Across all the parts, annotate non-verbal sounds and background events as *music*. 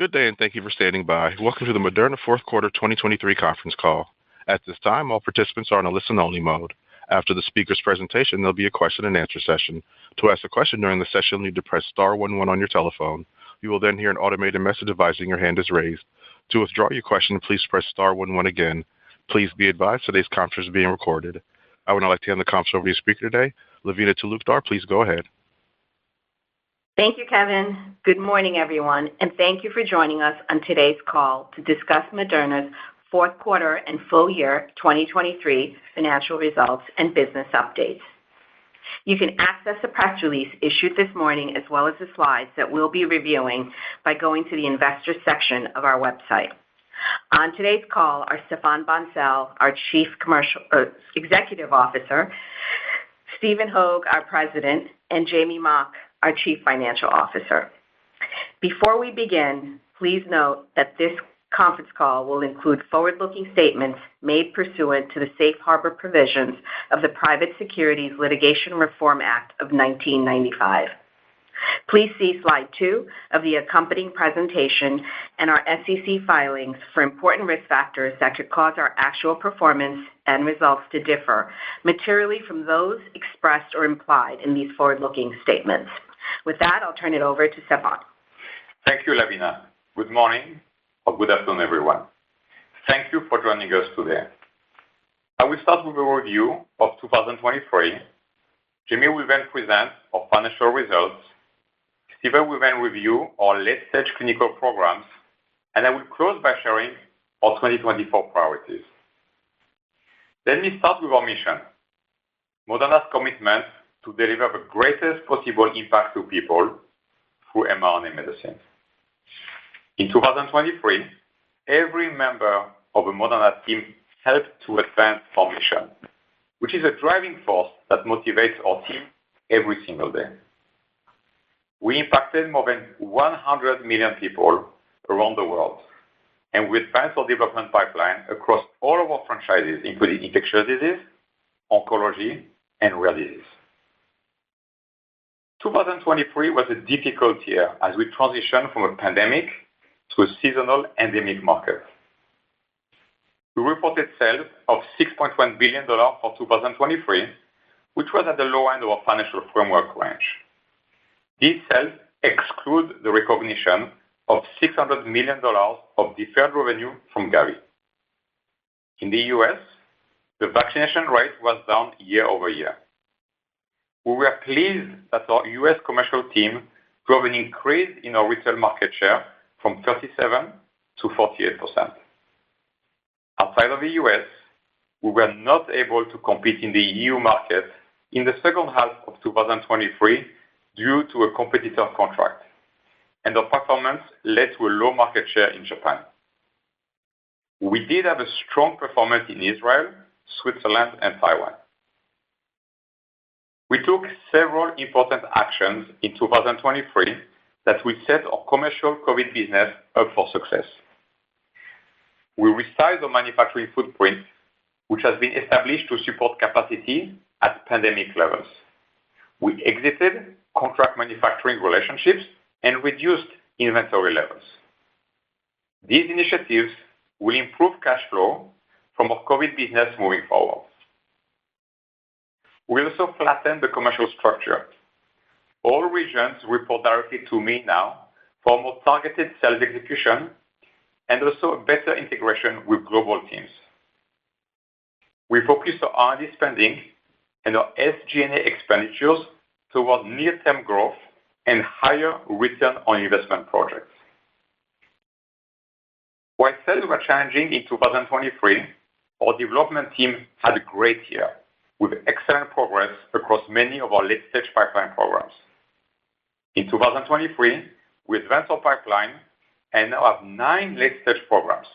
Good day, and thank you for standing by. Welcome to the Moderna fourth quarter 2023 conference call. At this time, all participants are on a listen-only mode. After the speaker's presentation, there'll be a question-and-answer session. To ask a question during the session, you'll need to press star one one on your telephone. You will then hear an automated message advising your hand is raised. To withdraw your question, please press star one one again. Please be advised today's conference is being recorded. I would now like to hand the conference over to your speaker today, Lavina Talukdar. Please go ahead. Thank you, Kevin. Good morning, everyone, and thank you for joining us on today's call to discuss Moderna's fourth quarter and full year 2023 financial results and business updates. You can access the press release issued this morning, as well as the slides that we'll be reviewing, by going to the Investors section of our website. On today's call are Stéphane Bancel, our Chief commercial uh, Executive Officer, Stephen Hoge, our President, and Jamey Mock, our Chief Financial Officer. Before we begin, please note that this conference call will include forward-looking statements made pursuant to the Safe Harbor provisions of the Private Securities Litigation Reform Act of 1995. Please see slide two of the accompanying presentation and our SEC filings for important risk factors that could cause our actual performance and results to differ materially from those expressed or implied in these forward-looking statements. With that, I'll turn it over to Stéphane. Thank you, Lavina. Good morning or good afternoon, everyone. Thank you for joining us today. I will start with a review of 2023. Jamey will then present our financial results. Stephen will then review our late-stage clinical programs, and I will close by sharing our 2024 priorities. Let me start with our mission, Moderna's commitment to deliver the greatest possible impact to people through mRNA medicine. In 2023, every member of the Moderna team helped to advance our mission, which is a driving force that motivates our team every single day. We impacted more than 100 million people around the world, and we advanced our development pipeline across all of our franchises, including infectious disease, oncology, and rare disease. 2023 was a difficult year as we transitioned from a pandemic to a seasonal endemic market. We reported sales of $6.1 billion for 2023, which was at the low end of our financial framework range. These sales exclude the recognition of $600 million of deferred revenue from Gavi. In the U.S., the vaccination rate was down year-over-year. We were pleased that our U.S. commercial team drove an increase in our retail market share from 37 to 48%. Outside of the U.S., we were not able to compete in the EU market in the second half of 2023 due to a competitor contract, and our performance led to a low market share in Japan. We did have a strong performance in Israel, Switzerland, and Taiwan. We took several important actions in 2023 that will set our commercial COVID business up for success. We resized our manufacturing footprint, which has been established to support capacity at pandemic levels. We exited contract manufacturing relationships and reduced inventory levels. These initiatives will improve cash flow from our COVID business moving forward. We also flattened the commercial structure. All regions report directly to me now for more targeted sales execution and also better integration with global teams. We focused our R&D spending and our SG&A expenditures towards near-term growth and higher return on investment projects. While sales were challenging in 2023, our development team had a great year, with excellent progress across many of our late-stage pipeline programs. In 2023, we advanced our pipeline and now have nine late-stage programs.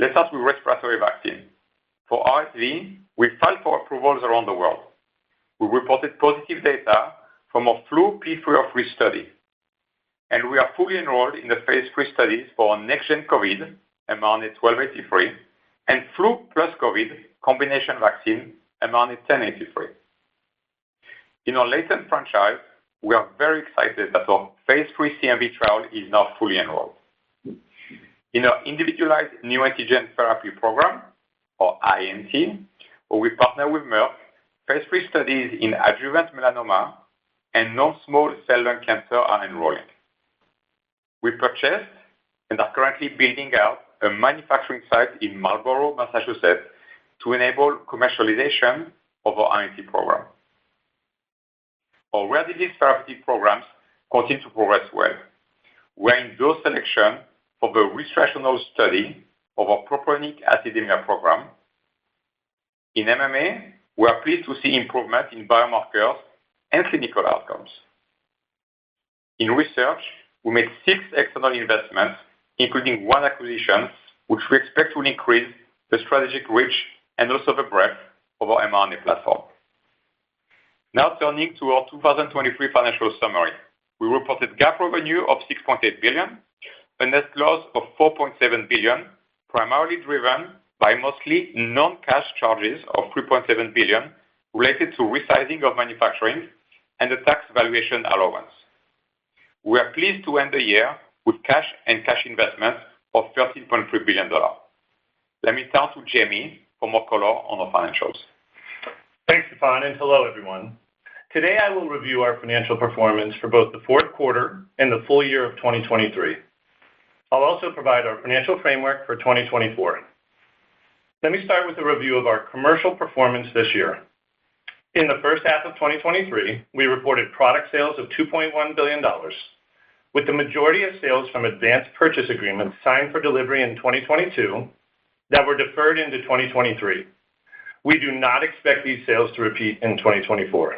Let's start with respiratory vaccine. For RSV, we filed for approvals around the world. We reported positive data from our flu P303 study, and we are fully enrolled in the phase III studies for our next-gen COVID, mRNA-1283, and flu plus COVID combination vaccine, mRNA-1083. In our latent franchise, we are very excited that our phase III CMV trial is now fully enrolled. In our Individualized Neoantigen Therapy program, or INT, where we partner with Merck, phase III studies in adjuvant melanoma and non-small cell lung cancer are enrolling. We purchased and are currently building out a manufacturing site in Marlborough, Massachusetts, to enable commercialization of our INT program. Our rare disease therapeutic programs continue to progress well. We're in dose selection for the registrational study of our propionic acidemia program. In MMA, we are pleased to see improvement in biomarkers and clinical outcomes. In research, we made six external investments, including one acquisition, which we expect will increase the strategic reach and also the breadth of our mRNA platform. Now turning to our 2023 financial summary. We reported GAAP revenue of 6.8 billion, a net loss of 4.7 billion, primarily driven by mostly non-cash charges of 3.7 billion related to resizing of manufacturing and the tax valuation allowance. We are pleased to end the year with cash and cash investments of $13.3 billion. Let me turn to Jamey for more color on our financials. Thanks, Stéphane, and hello, everyone. Today, I will review our financial performance for both the fourth quarter and the full year of 2023. I'll also provide our financial framework for 2024. Let me start with a review of our commercial performance this year. In the first half of 2023, we reported product sales of $2.1 billion, with the majority of sales from advanced purchase agreements signed for delivery in 2022 that were deferred into 2023. We do not expect these sales to repeat in 2024.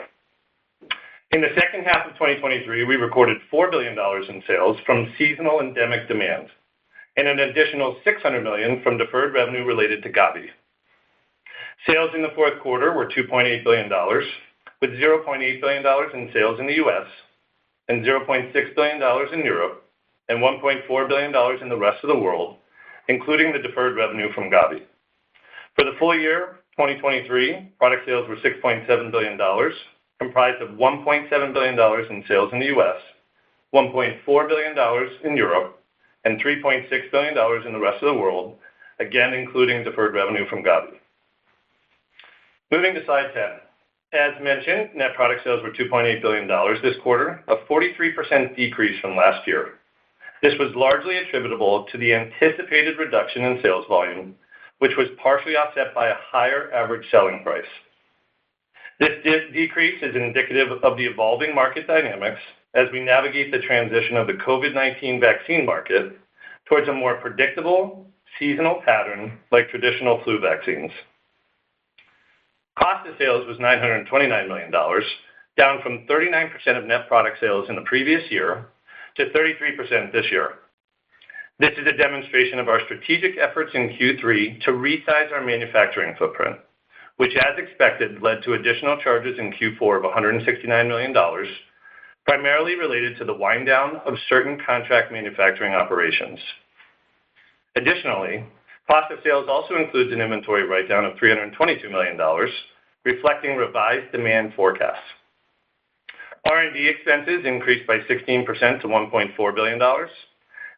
In the second half of 2023, we recorded $4 billion in sales from seasonal endemic demand and an additional 600 million from deferred revenue related to Gavi. Sales in the fourth quarter were $2.8 billion, with $0.8 billion in sales in the U.S. and $0.6 billion in Europe, and $1.4 billion in the rest of the world, including the deferred revenue from Gavi. For the full year 2023, product sales were $6.7 billion, comprised of $1.7 billion in sales in the U.S., $1.4 billion in Europe, and $3.6 billion in the rest of the world, again, including deferred revenue from Gavi. Moving to slide 10. As mentioned, net product sales were $2.8 billion this quarter, a 43% decrease from last year. This was largely attributable to the anticipated reduction in sales volume, which was partially offset by a higher average selling price. This decrease is indicative of the evolving market dynamics as we navigate the transition of the COVID-19 vaccine market towards a more predictable seasonal pattern like traditional flu vaccines. Cost of sales was $929 million, down from 39% of net product sales in the previous year to 33% this year. This is a demonstration of our strategic efforts in Q3 to resize our manufacturing footprint, which, as expected, led to additional charges in Q4 of $169 million, primarily related to the wind down of certain contract manufacturing operations. Additionally, cost of sales also includes an inventory write-down of $322 million, reflecting revised demand forecasts. R&D expenses increased by 16% to $1.4 billion.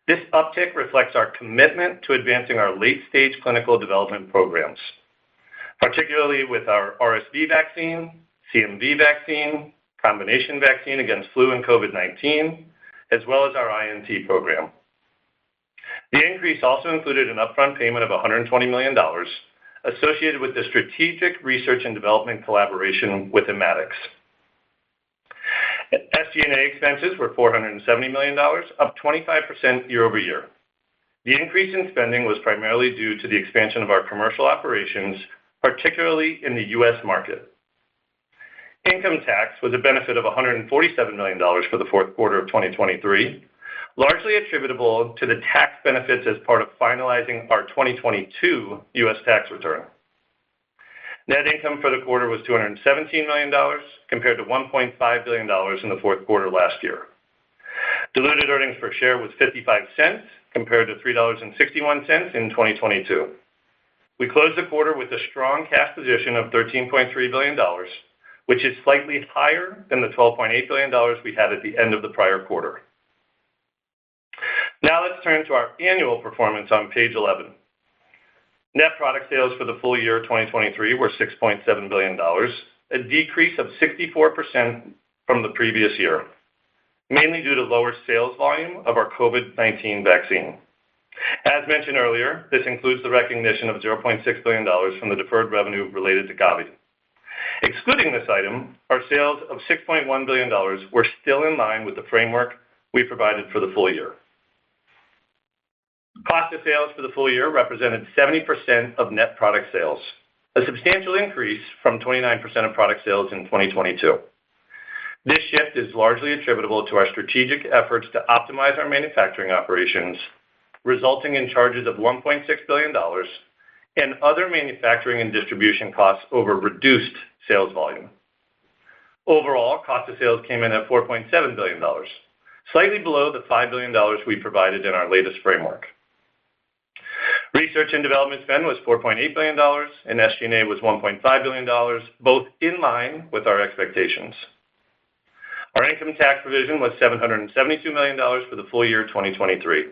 This uptick reflects our commitment to advancing our late-stage clinical development programs, particularly with our RSV vaccine, CMV vaccine, combination vaccine against flu and COVID-19, as well as our INT program. The increase also included an upfront payment of $120 million associated with the strategic research and development collaboration with Immatics. SG&A expenses were $470 million, up 25% year-over-year. The increase in spending was primarily due to the expansion of our commercial operations, particularly in the U.S. market. Income tax was a benefit of $147 million for the fourth quarter of 2023, largely attributable to the tax benefits as part of finalizing our 2022 U.S. tax return. Net income for the quarter was $217 million, compared to $1.5 billion in the fourth quarter last year. Diluted earnings per share was $0.55, compared to $3.61 in 2022. We closed the quarter with a strong cash position of $13.3 billion, which is slightly higher than the $12.8 billion we had at the end of the prior quarter. Now let's turn to our annual performance on page 11. Net product sales for the full year 2023 were $6.7 billion, a decrease of 64% from the previous year, mainly due to lower sales volume of our COVID-19 vaccine. As mentioned earlier, this includes the recognition of $0.6 billion from the deferred revenue related to Gavi. Excluding this item, our sales of $6.1 billion were still in line with the framework we provided for the full year. Cost of sales for the full year represented 70% of net product sales, a substantial increase from 29% of product sales in 2022. This shift is largely attributable to our strategic efforts to optimize our manufacturing operations, resulting in charges of $1.6 billion and other manufacturing and distribution costs over reduced sales volume. Overall, cost of sales came in at $4.7 billion, slightly below the $5 billion we provided in our latest framework. Research and development spend was $4.8 billion, and SG&A was $1.5 billion, both in line with our expectations. Our income tax provision was $772 million for the full year 2023.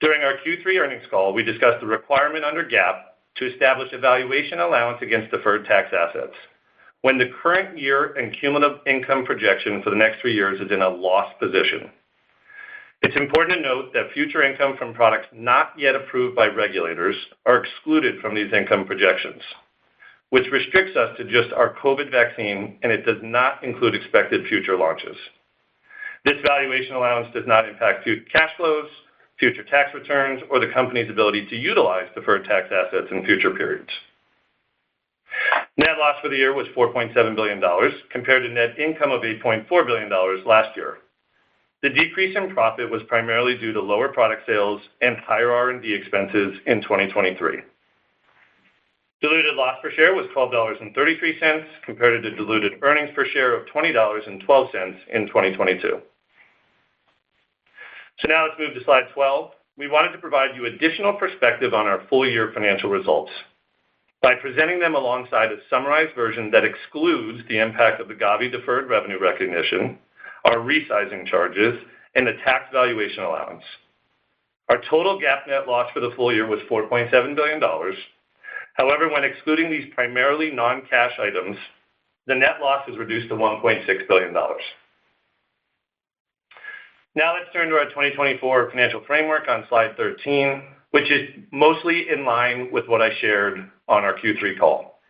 During our Q3 earnings call, we discussed the requirement under GAAP to establish a valuation allowance against deferred tax assets when the current year and cumulative income projection for the next three years is in a loss position. It's important to note that future income from products not yet approved by regulators are excluded from these income projections, which restricts us to just our COVID vaccine, and it does not include expected future launches. This valuation allowance does not impact future cash flows, future tax returns, or the company's ability to utilize deferred tax assets in future periods. Net loss for the year was $4.7 billion, compared to net income of $8.4 billion last year. The decrease in profit was primarily due to lower product sales and higher R&D expenses in 2023. Diluted loss per share was $12.33, compared to diluted earnings per share of $20.12 in 2022. So now let's move to slide 12. We wanted to provide you additional perspective on our full year financial results by presenting them alongside a summarized version that excludes the impact of the Gavi deferred revenue recognition, our resizing charges, and the tax valuation allowance. Our total GAAP net loss for the full year was $4.7 billion. However, when excluding these primarily non-cash items, the net loss is reduced to $1.6 billion. Now let's turn to our 2024 financial framework on slide 13, which is mostly in line with what I shared on our Q3 call.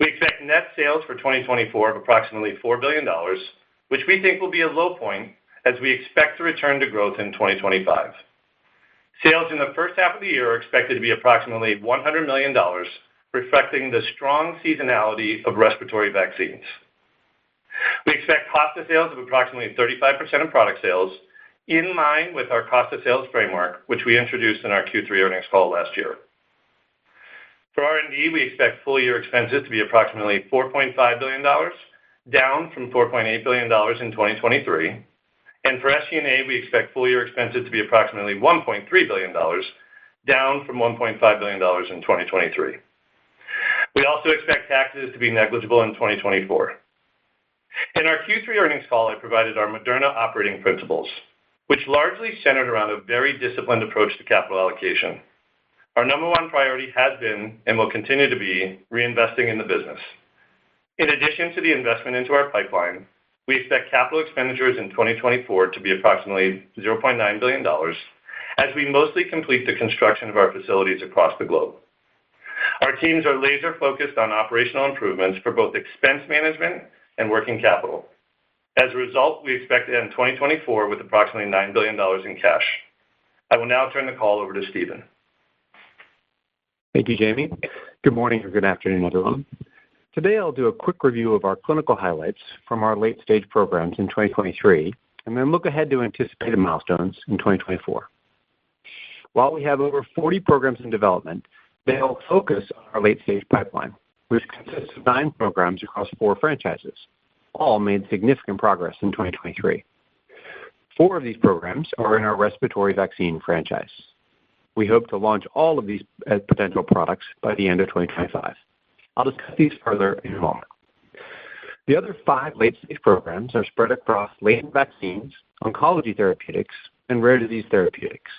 We expect net sales for 2024 of approximately $4 billion, which we think will be a low point as we expect to return to growth in 2025. Sales in the first half of the year are expected to be approximately $100 million, reflecting the strong seasonality of respiratory vaccines. We expect cost of sales of approximately 35% of product sales, in line with our cost of sales framework, which we introduced in our Q3 earnings call last year. For R&D, we expect full year expenses to be approximately $4.5 billion, down from $4.8 billion in 2023. For SG&A, we expect full year expenses to be approximately $1.3 billion, down from $1.5 billion in 2023. We also expect taxes to be negligible in 2024. In our Q3 earnings call, I provided our Moderna operating principles, which largely centered around a very disciplined approach to capital allocation. Our number one priority has been, and will continue to be, reinvesting in the business. In addition to the investment into our pipeline, we expect capital expenditures in 2024 to be approximately $0.9 billion, as we mostly complete the construction of our facilities across the globe. Our teams are laser-focused on operational improvements for both expense management and working capital. As a result, we expect to end 2024 with approximately $9 billion in cash. I will now turn the call over to Stephen. Thank you, Jamey. Good morning or good afternoon, everyone. Today, I'll do a quick review of our clinical highlights from our late-stage programs in 2023, and then look ahead to anticipated milestones in 2024. While we have over 40 programs in development, they'll focus on our late-stage pipeline, which consists of nine programs across four franchises. All made significant progress in 2023. Four of these programs are in our respiratory vaccine franchise. We hope to launch all of these uh, potential products by the end of 2025. I'll discuss these further in a moment. The other five late-stage programs are spread across latent vaccines, oncology therapeutics, and rare disease therapeutics.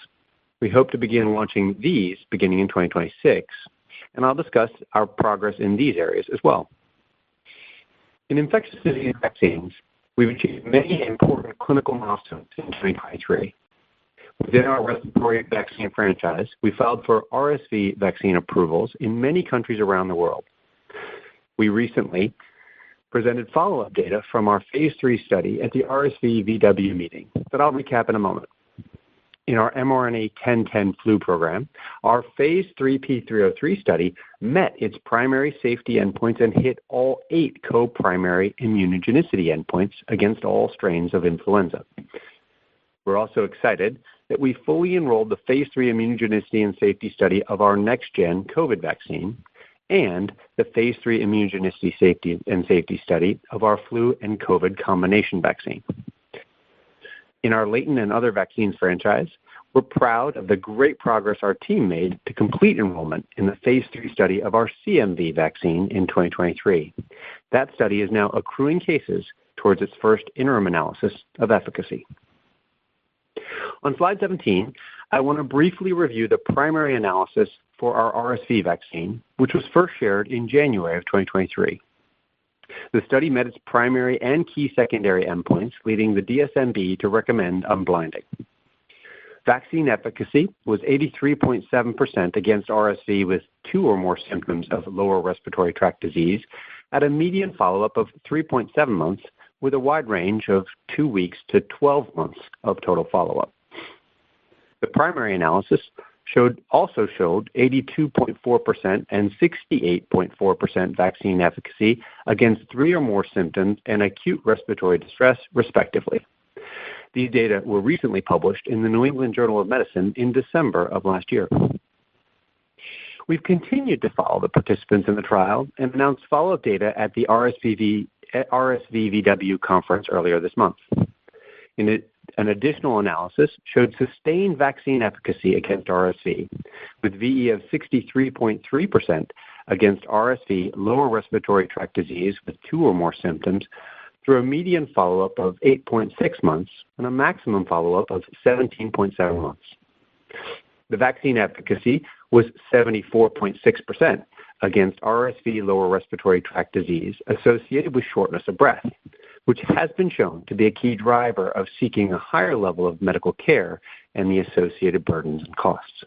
We hope to begin launching these beginning in 2026, and I'll discuss our progress in these areas as well. In infectious disease vaccines, we've achieved many important clinical milestones in 2023. Within our respiratory vaccine franchise, we filed for RSV vaccine approvals in many countries around the world. We recently presented follow-up data from our phase III study at the RSV-VW meeting that I'll recap in a moment. In our mRNA-1010 flu program, our phase III P303 study met its primary safety endpoints and hit all eight co-primary immunogenicity endpoints against all strains of influenza. We're also excited that we fully enrolled the phase III immunogenicity and safety study of our next-gen COVID vaccine and the phase III immunogenicity safety and safety study of our flu and COVID combination vaccine. In our latent and other vaccines franchise, we're proud of the great progress our team made to complete enrollment in the phase III study of our CMV vaccine in 2023. That study is now accruing cases towards its first interim analysis of efficacy. On slide 17, I want to briefly review the primary analysis for our RSV vaccine, which was first shared in January of 2023. The study met its primary and key secondary endpoints, leading the DSMB to recommend unblinding. Vaccine efficacy was 83.7% against RSV with two or more symptoms of lower respiratory tract disease at a median follow-up of 3.7 months, with a wide range of two weeks to 12 months of total follow-up. The primary analysis also showed 82.4% and 68.4% vaccine efficacy against three or more symptoms and acute respiratory distress, respectively. These data were recently published in the New England Journal of Medicine in December of last year. We've continued to follow the participants in the trial and announced follow-up data at the RSV-VW conference earlier this month. An additional analysis showed sustained vaccine efficacy against RSV, with VE of 63.3% against RSV lower respiratory tract disease with two or more symptoms through a median follow-up of 8.6 months and a maximum follow-up of 17.7 months. The vaccine efficacy was 74.6% against RSV lower respiratory tract disease associated with shortness of breath, which has been shown to be a key driver of seeking a higher level of medical care and the associated burdens and costs.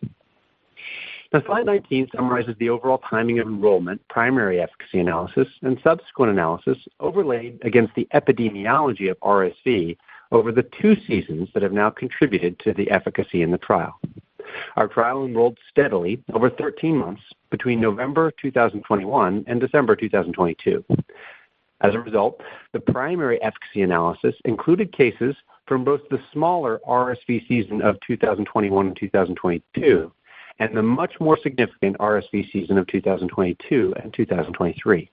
Now, slide 19 summarizes the overall timing of enrollment, primary efficacy analysis, and subsequent analysis overlaid against the epidemiology of RSV over the two seasons that have now contributed to the efficacy in the trial. Our trial enrolled steadily over 13 months between November 2021 and December 2022. As a result, the primary efficacy analysis included cases from both the smaller RSV season of 2021 and 2022 and the much more significant RSV season of 2022 and 2023.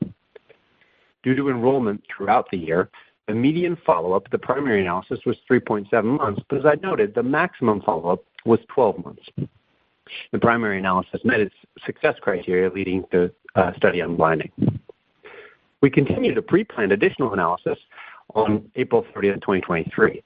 Due to enrollment throughout the year, the median follow-up, the primary analysis, was 3.7 months, but as I noted, the maximum follow-up was 12 months. The primary analysis met its success criteria, leading to uh, study unblinding. We continue to pre-plan additional analysis on April 30th, 2023.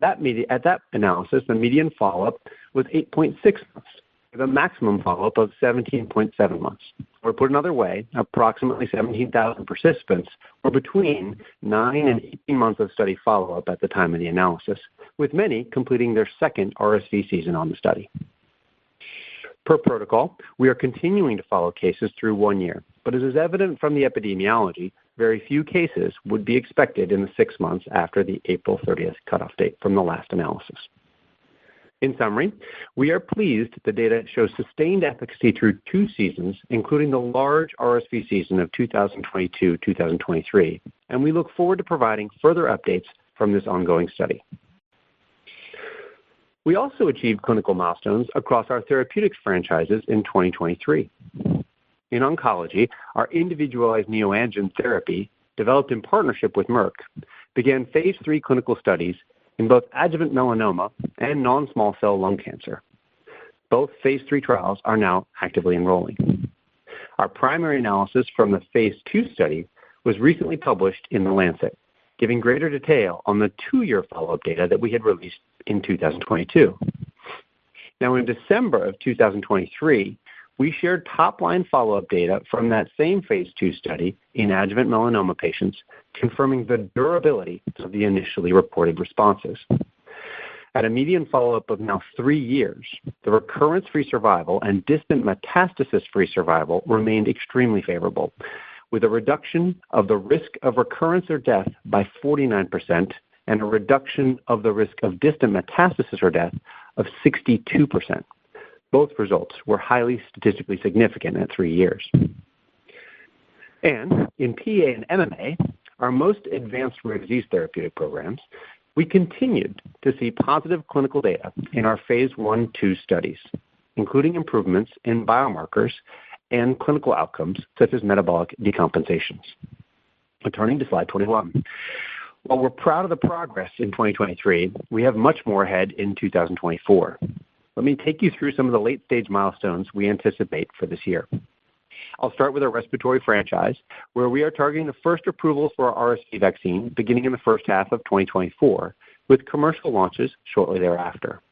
At that analysis, the median follow-up was 8.6 months, with a maximum follow-up of 17.7 months. Or put another way, approximately 17,000 participants were between nine and 18 months of study follow-up at the time of the analysis, with many completing their second RSV season on the study. Per protocol, we are continuing to follow cases through one year, but as is evident from the epidemiology, very few cases would be expected in the six months after the April 30th cutoff date from the last analysis. In summary, we are pleased the data shows sustained efficacy through two seasons, including the large RSV season of 2022-2023, and we look forward to providing further updates from this ongoing study. We also achieved clinical milestones across our therapeutics franchises in 2023. In oncology, our individualized neoantigen therapy, developed in partnership with Merck, began phase III clinical studies in both adjuvant melanoma and non-small cell lung cancer. Both phase III trials are now actively enrolling. Our primary analysis from the phase II study was recently published in The Lancet, giving greater detail on the two-year follow-up data that we had released in 2022. Now, in December of 2023, we shared top-line follow-up data from that same phase II study in adjuvant melanoma patients, confirming the durability of the initially reported responses. At a median follow-up of now three years, the recurrence-free survival and distant metastasis-free survival remained extremely favorable, with a reduction of the risk of recurrence or death by 49% and a reduction of the risk of distant metastasis or death of 62%. Both results were highly statistically significant at three years. And in PA and MMA, our most advanced rare disease therapeutic programs, we continued to see positive clinical data in our phase I/II studies, including improvements in biomarkers and clinical outcomes such as metabolic decompensations. Turning to slide 21. While we're proud of the progress in 2023, we have much more ahead in 2024. Let me take you through some of the late-stage milestones we anticipate for this year. I'll start with our respiratory franchise, where we are targeting the first approval for our RSV vaccine beginning in the first half of 2024, with commercial launches shortly thereafter.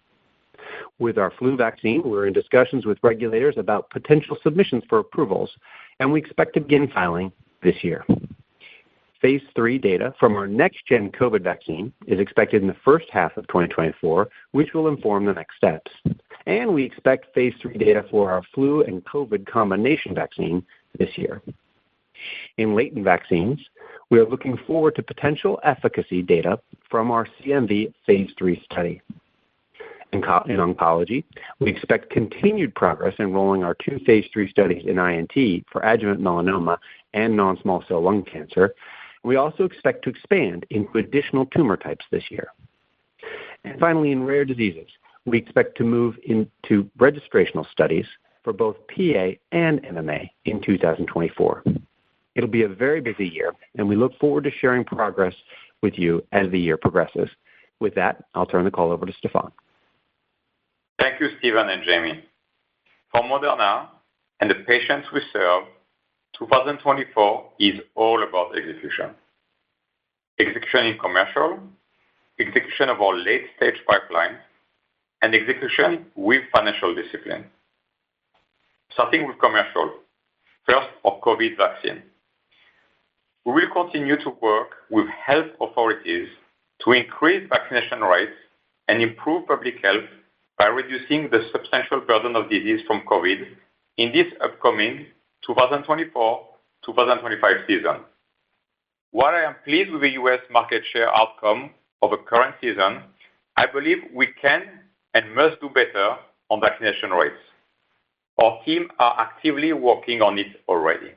With our flu vaccine, we're in discussions with regulators about potential submissions for approvals, and we expect to begin filing this year. Phase III data from our next-gen COVID vaccine is expected in the first half of 2024, which will inform the next steps. And we expect phase III data for our flu and COVID combination vaccine this year. In latent vaccines, we are looking forward to potential efficacy data from our CMV phase III study. In oncology, we expect continued progress enrolling our two phase III studies in INT for adjuvant melanoma and non-small cell lung cancer. We also expect to expand into additional tumor types this year. And finally, in rare diseases, we expect to move into registrational studies for both PA and MMA in 2024. It'll be a very busy year, and we look forward to sharing progress with you as the year progresses. With that, I'll turn the call over to Stéphane. Thank you, Stephen and Jamey. For Moderna and the patients we serve, 2024 is all about execution. Execution in commercial, execution of our late-stage pipeline, and execution with financial discipline. Starting with commercial. First, our COVID vaccine. We will continue to work with health authorities to increase vaccination rates and improve public health by reducing the substantial burden of disease from COVID in this upcoming 2024-2025 season. While I am pleased with the U.S. market share outcome of the current season, I believe we can and must do better on vaccination rates. Our team are actively working on it already.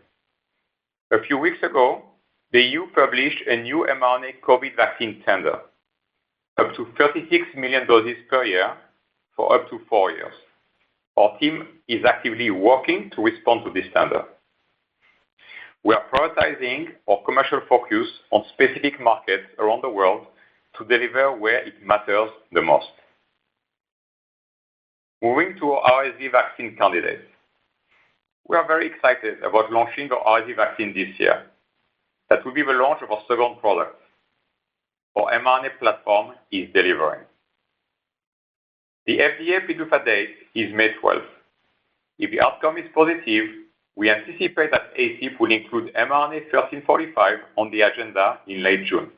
A few weeks ago, the EU published a new mRNA COVID vaccine tender, up to 36 million doses per year for up to four years. Our team is actively working to respond to this tender. We are prioritizing our commercial focus on specific markets around the world to deliver where it matters the most. Moving to our RSV vaccine candidate. We are very excited about launching our RSV vaccine this year. That will be the launch of our second product. Our mRNA platform is delivering. The FDA PDUFA date is May 12th. If the outcome is positive, we anticipate that ACIP will include mRNA-1345 on the agenda in late June.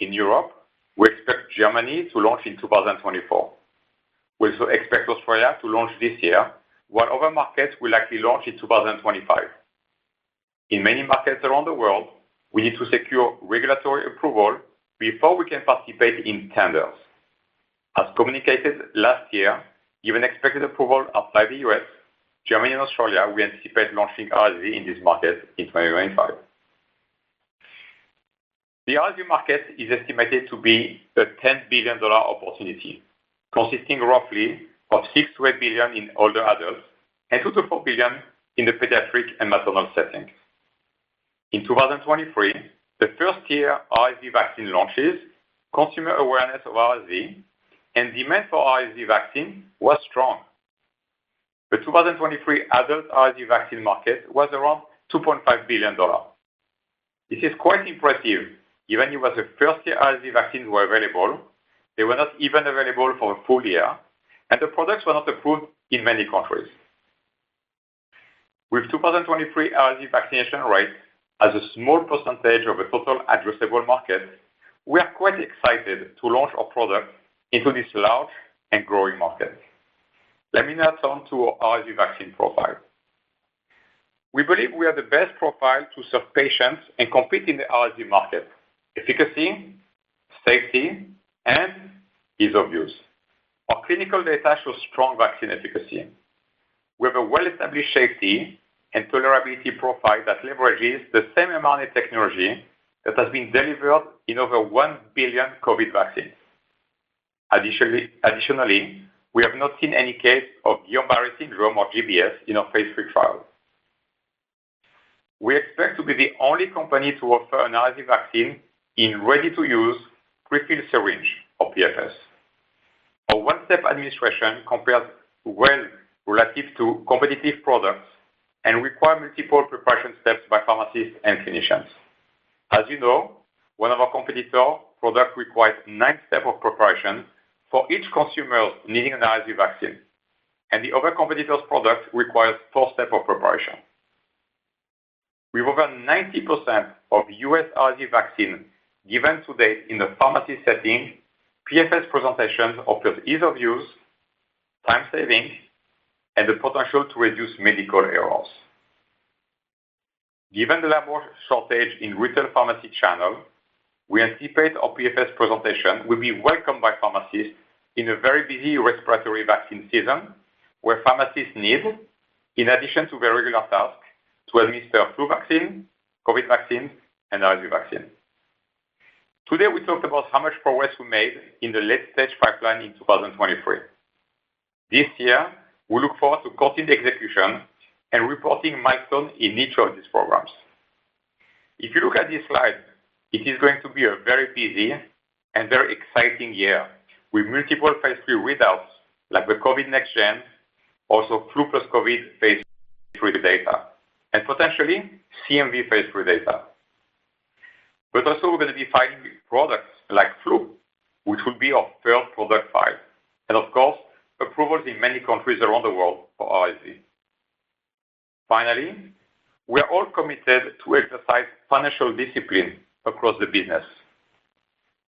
In Europe, we expect Germany to launch in 2024. We also expect Australia to launch this year, while other markets will likely launch in 2025. In many markets around the world, we need to secure regulatory approval before we can participate in tenders. As communicated last year, given expected approval outside the U.S., Germany, and Australia, we anticipate launching RSV in this market in 2025. The RSV market is estimated to be a $10 billion opportunity, consisting roughly of $6 billion-$8 billion in older adults and $2-$4 billion in the pediatric and maternal settings. In 2023, the first-year RSV vaccine launches, consumer awareness of RSV, and demand for RSV vaccine was strong. The 2023 adult RSV vaccine market was around $2.5 billion. This is quite impressive, given it was the first year RSV vaccines were available, they were not even available for a full year, and the products were not approved in many countries. With 2023 RSV vaccination rate as a small percentage of the total addressable market, we are quite excited to launch our product into this large and growing market. Let me now turn to our RSV vaccine profile. We believe we have the best profile to serve patients and compete in the RSV market: efficacy, safety, and ease of use. Our clinical data shows strong vaccine efficacy. We have a well-established safety and tolerability profile that leverages the same mRNA technology that has been delivered in over 1 billion COVID vaccines. Additionally, we have not seen any case of Guillain-Barré syndrome or GBS in our phase III trial. We expect to be the only company to offer an RSV vaccine in ready-to-use prefilled syringe, or PFS. Our one-step administration compares well relative to competitive products and requires multiple preparation steps by pharmacists and clinicians. As you know, one of our competitor products requires nine steps of preparation for each consumer needing an RSV vaccine, and the other competitor's product requires four steps of preparation. With over 90% of U.S. RSV vaccine given to date in the pharmacy setting, PFS presentation offers ease of use, time saving, and the potential to reduce medical errors. Given the labor shortage in retail pharmacy channel, we anticipate our PFS presentation will be welcomed by pharmacists in a very busy respiratory vaccine season, where pharmacists need, in addition to their regular tasks, to administer flu vaccine, COVID vaccine, and RSV vaccine. Today, we talked about how much progress we made in the late-stage pipeline in 2023. This year, we look forward to continued execution and reporting milestones in each of these programs. If you look at this slide, it is going to be a very busy and very exciting year with multiple phase III readouts like the COVID next-gen, also flu plus COVID phase III data, and potentially CMV phase III data. But also, we're going to be filing products like flu, which will be our third product file, and of course, approvals in many countries around the world for RSV. Finally, we are all committed to exercise financial discipline across the business.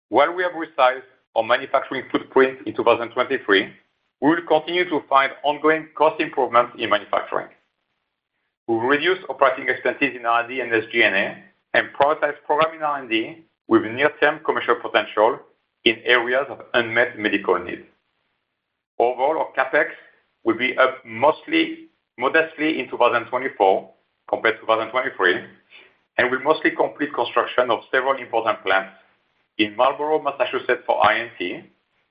While we have resized our manufacturing footprint in 2023, we will continue to find ongoing cost improvements in manufacturing. We will reduce operating expenses in R&D and SG&A and prioritize programming R&D with near-term commercial potential in areas of unmet medical need. Overall, our CapEx will be up mostly modestly in 2024 compared to 2023, and we'll mostly complete construction of several important plants in Marlborough, Massachusetts for INT,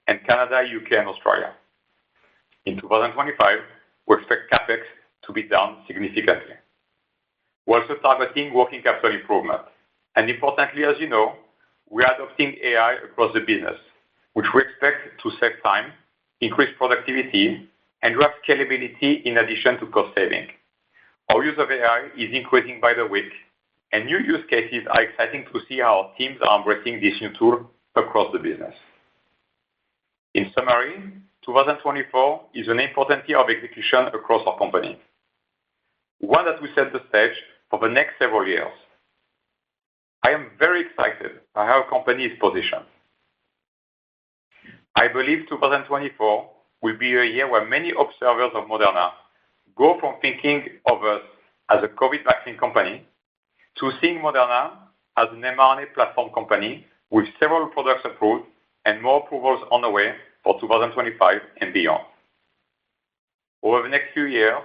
and Canada, U.K., and Australia. In 2025, we expect CapEx to be down significantly. We're also targeting working capital improvement. And importantly, as you know, we are adopting AI across the business, which we expect to save time, increase productivity, and drive scalability in addition to cost saving. Our use of AI is increasing by the week, and new use cases are exciting to see how teams are embracing this new tool across the business. In summary, 2024 is an important year of execution across our company, one that will set the stage for the next several years. I am very excited by how our company is positioned. I believe 2024 will be a year where many observers of Moderna go from thinking of us as a COVID vaccine company to seeing Moderna as an mRNA platform company with several products approved and more approvals on the way for 2025 and beyond. Over the next few years,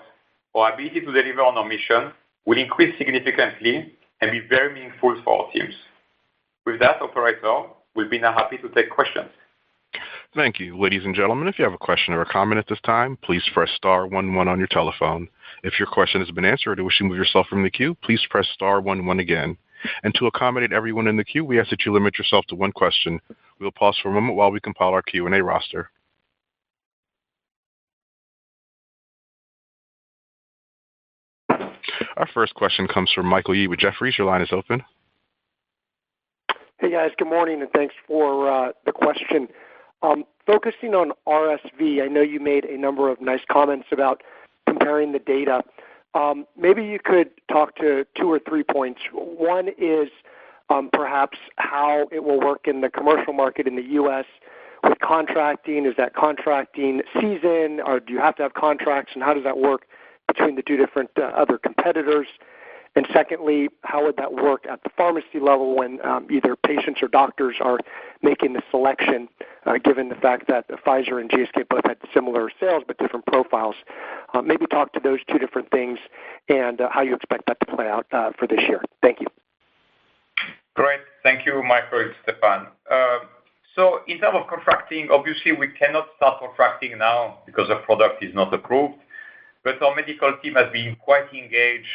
our ability to deliver on our mission will increase significantly and be very meaningful for our teams. With that, operator, we'll be now happy to take questions. Thank you. Ladies and gentlemen, if you have a question or a comment at this time, please press star one one on your telephone. If your question has been answered or wish to move yourself from the queue, please press star one one again. And to accommodate everyone in the queue, we ask that you limit yourself to one question. We'll pause for a moment while we compile our Q&A roster. Our first question comes from Michael Yee with Jefferies. Your line is open. Hey, guys. Good morning, and thanks for uh, the question. Um, focusing on RSV, I know you made a number of nice comments about comparing the data. Um, maybe you could talk to two or three points. One is um, perhaps how it will work in the commercial market in the U.S. with contracting. Is that contracting season, or do you have to have contracts, and how does that work between the two different uh, other competitors? And secondly, how would that work at the pharmacy level when either patients or doctors are making the selection, uh, given the fact that Pfizer and GSK both had similar sales but different profiles? Uh, maybe talk to those two different things and uh, how you expect that to play out for this year. Thank you. Great. Thank you, Michael. It's um, So In terms of contracting, obviously, we cannot start contracting now because the product is not approved. But our medical team has been quite engaged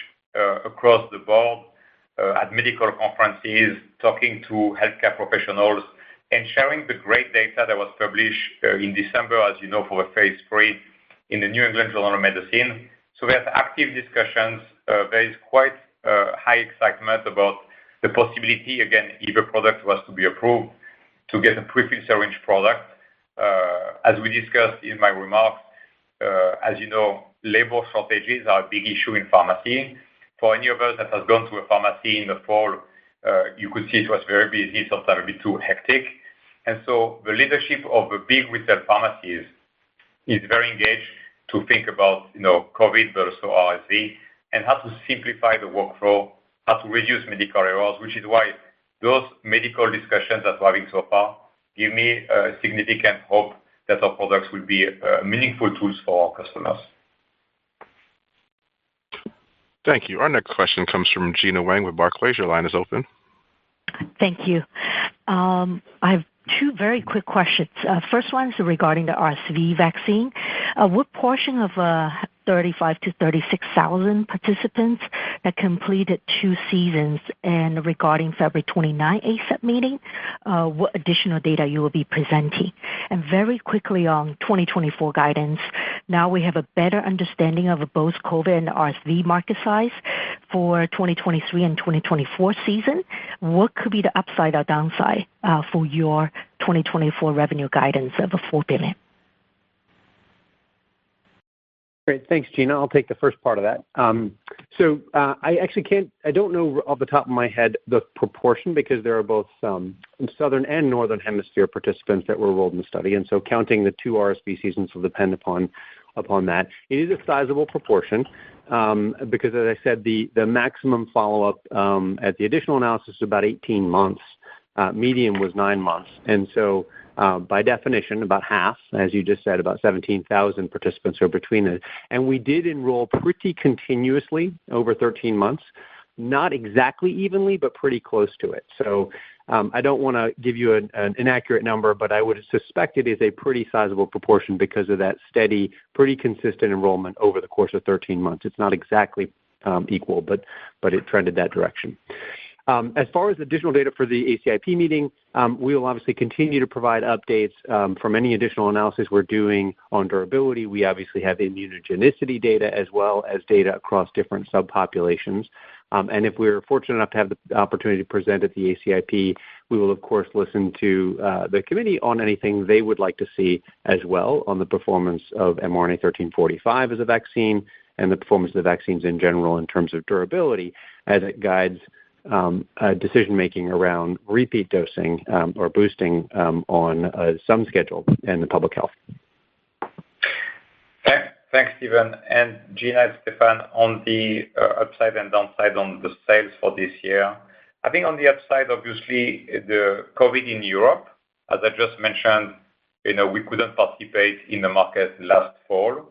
across the board at medical conferences, talking to healthcare professionals and sharing the great data that was published uh, in December, as you know, for the phase III in the New England Journal of Medicine. Have active discussions. Uh, there is quite uh, high excitement about the possibility, again, if a product was to be approved, to get a prefilled syringe product. As we discussed in my remarks, as you know, labor shortages are a big issue in pharmacy. For any of us that has gone to a pharmacy in the fall, Uh, you could see it was very busy, sometimes a bit too hectic. And so the leadership of the big retail pharmacies is very engaged to think about you know COVID, but also RSV, and how to simplify the workflow, how to reduce medical errors, which is why those medical discussions that we're having so far give me significant hope that our products will be uh, meaningful tools for our customers. Thank you. Our next question comes from Gena Wang with Barclays. Your line is open. Thank you. Um, I have two very quick questions. Uh, first one is regarding the RSV vaccine. Uh, what portion of uh, 35,000-36,000 participants that completed two seasons and regarding February 29 ACIP meeting, uh, what additional data you will be presenting? And very quickly on 2024 guidance, now we have a better understanding of both COVID and RSV market size for 2023 and 2024 season. What could be the upside or downside uh, for your 2024 revenue guidance of $4 billion? Great. Thanks, Gena. I'll take the first part of that. Um, so, uh, I actually can't. I don't know off the top of my head the proportion because there are both some southern and northern hemisphere participants that were enrolled in the study, and so counting the two RSV seasons will depend upon upon that. It is a sizable proportion um, because, as I said, the maximum follow-up at the additional analysis is about 18 months. Uh, median was nine months. By definition, about half, as you just said, about 17,000 participants are between it. And we did enroll pretty continuously over 13 months, not exactly evenly, but pretty close to it. So um, I don't want to give you an an, inaccurate number, but I would suspect it is a pretty sizable proportion because of that steady, pretty consistent enrollment over the course of 13 months. It's not exactly um, equal, but but it trended that direction. Um, as far as additional data for the ACIP meeting, um, we will obviously continue to provide updates um, from any additional analysis we're doing on durability. We obviously have immunogenicity data as well as data across different subpopulations. And if we're fortunate enough to have the opportunity to present at the ACIP, we will, of course, listen to uh, the committee on anything they would like to see as well on the performance of mRNA-1345 as a vaccine and the performance of the vaccines in general in terms of durability as it guides Um, decision-making around repeat dosing um, or boosting um, on uh, some schedule in the public health. Thanks, Stephen. Gena, it's Stéphane. On the uh, upside and downside on the sales for this year, I think on the upside, obviously, the COVID in Europe, as I just mentioned, we couldn't participate in the market last fall.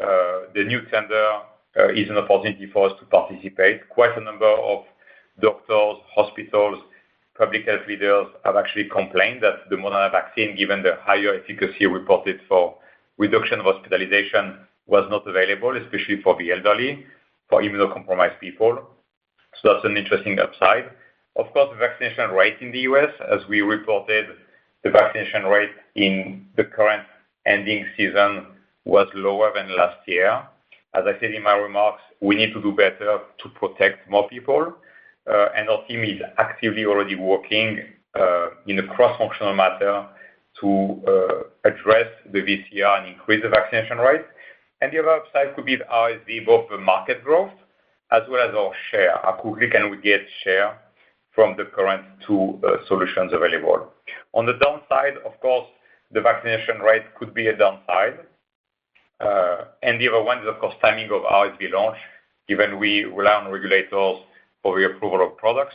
Uh, the new tender is an opportunity for us to participate. Quite a number of doctors, hospitals, public health leaders have actually complained that the Moderna vaccine, given the higher efficacy reported for reduction of hospitalization, was not available, especially for the elderly, for immunocompromised people. So that's an interesting upside. Of course, the vaccination rate in the U.S., as we reported, the vaccination rate in the current ending season was lower than last year. As I said in my remarks, we need to do better to protect more people. Uh, and our team is actively already working uh, in a cross-functional matter to uh, address the VCR and increase the vaccination rate. And the other upside could be the RSV, both the market growth as well as our share. How quickly can we get share from the current two solutions available? On the downside, of course, the vaccination rate could be a downside. Uh and the other one is, of course, timing of RSV launch, given we rely on regulators for the approval of products,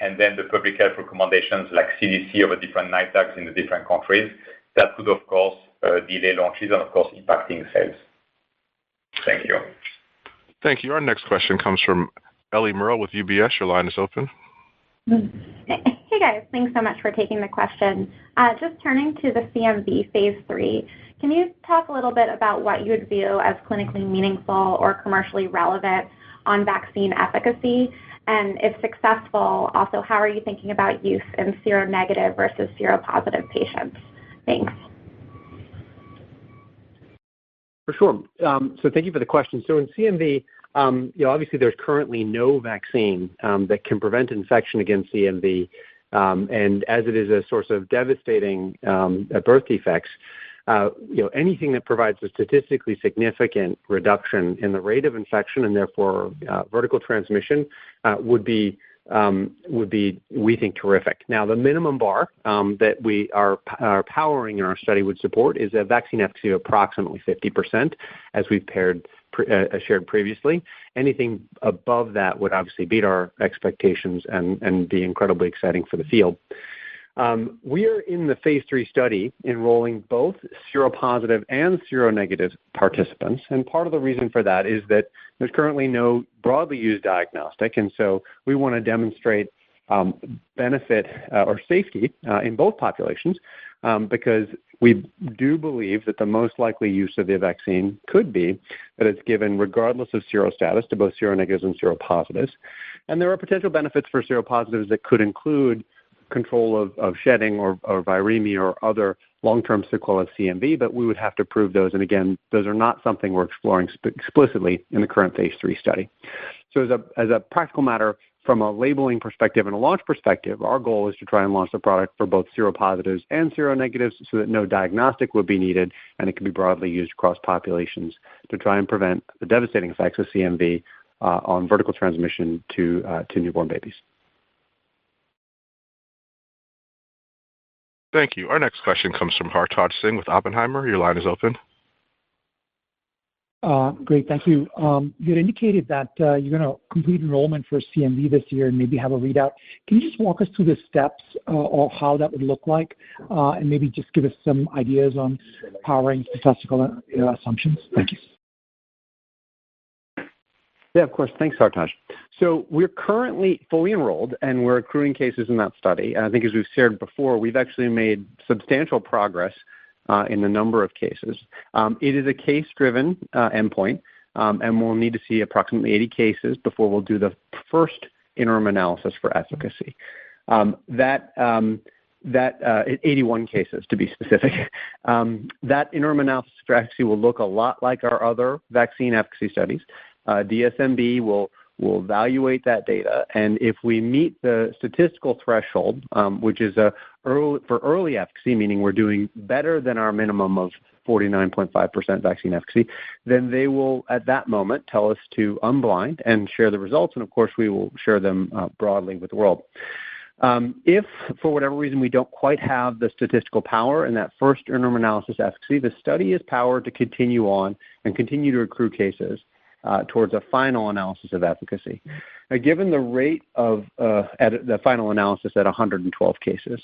and then the public health recommendations like CDC of the different NITAGs in the different countries. That could, of course, uh, delay launches and, of course, impacting sales. Thank you. Thank you. Our next question comes from Ellie Merle with UBS. Your line is open. Hey, guys. Thanks so much for taking the question. Uh, just turning to the CMV phase III, can you talk a little bit about what you would view as clinically meaningful or commercially relevant on vaccine efficacy? And if successful, also, how are you thinking about use in seronegative versus seropositive patients? Thanks. For sure. Um, so thank you for the question. So in CMV, um, you know, obviously, there's currently no vaccine um, that can prevent infection against CMV. And as it is a source of devastating birth defects, Uh, anything that provides a statistically significant reduction in the rate of infection and therefore uh, vertical transmission uh, um, would be, we think, terrific. Now, the minimum bar um, that we are powering in our study would support is a vaccine efficacy of approximately 50%, as we've shared previously. Anything above that would obviously beat our expectations and be incredibly exciting for the field. Um, we are in the phase III study enrolling both seropositive and seronegative participants. And part of the reason for that is that there's currently no broadly used diagnostic. And so we want to demonstrate um, benefit uh, or safety uh, in both populations um, because we do believe that the most likely use of the vaccine could be that it's given regardless of serostatus to both seronegatives and seropositives. And there are potential benefits for seropositives that could include control of shedding or viremia or other long-term sequelae of CMV, but we would have to prove those. And again, those are not something we're exploring explicitly in the current phase III study. So as a practical matter, from a labeling perspective and a launch perspective, our goal is to try and launch the product for both seropositives and seronegatives so that no diagnostic would be needed, and it can be broadly used across populations to try and prevent the devastating effects of CMV uh, on vertical transmission to uh, newborn babies. Thank you. Our next question comes from Hartaj Singh with Oppenheimer. Your line is open. Uh, great. Thank you. Um, you had indicated that uh, you're going to complete enrollment for CMV this year and maybe have a readout. Can you just walk us through the steps uh, of how that would look like and maybe just give us some ideas on powering statistical assumptions? Thank you. Yeah, of course. Thanks, Hartaj. So we're currently fully enrolled, and we're accruing cases in that study. And I think, as we've shared before, we've actually made substantial progress uh, in the number of cases. Um, it is a case-driven uh, endpoint, um, and we'll need to see approximately 80 cases before we'll do the first interim analysis for efficacy. Um, that uh, 81 cases, to be specific. *laughs* That interim analysis for efficacy will look a lot like our other vaccine efficacy studies. Uh, DSMB will will evaluate that data. And if we meet the statistical threshold, um, which is for early efficacy, meaning we're doing better than our minimum of 49.5% vaccine efficacy, then they will, at that moment, tell us to unblind and share the results. And of course, we will share them uh, broadly with the world. Um, if, for whatever reason, we don't quite have the statistical power in that first interim analysis efficacy, the study is powered to continue on and continue to accrue cases Uh, towards a final analysis of efficacy. Now, given the rate of uh, the final analysis at 112 cases,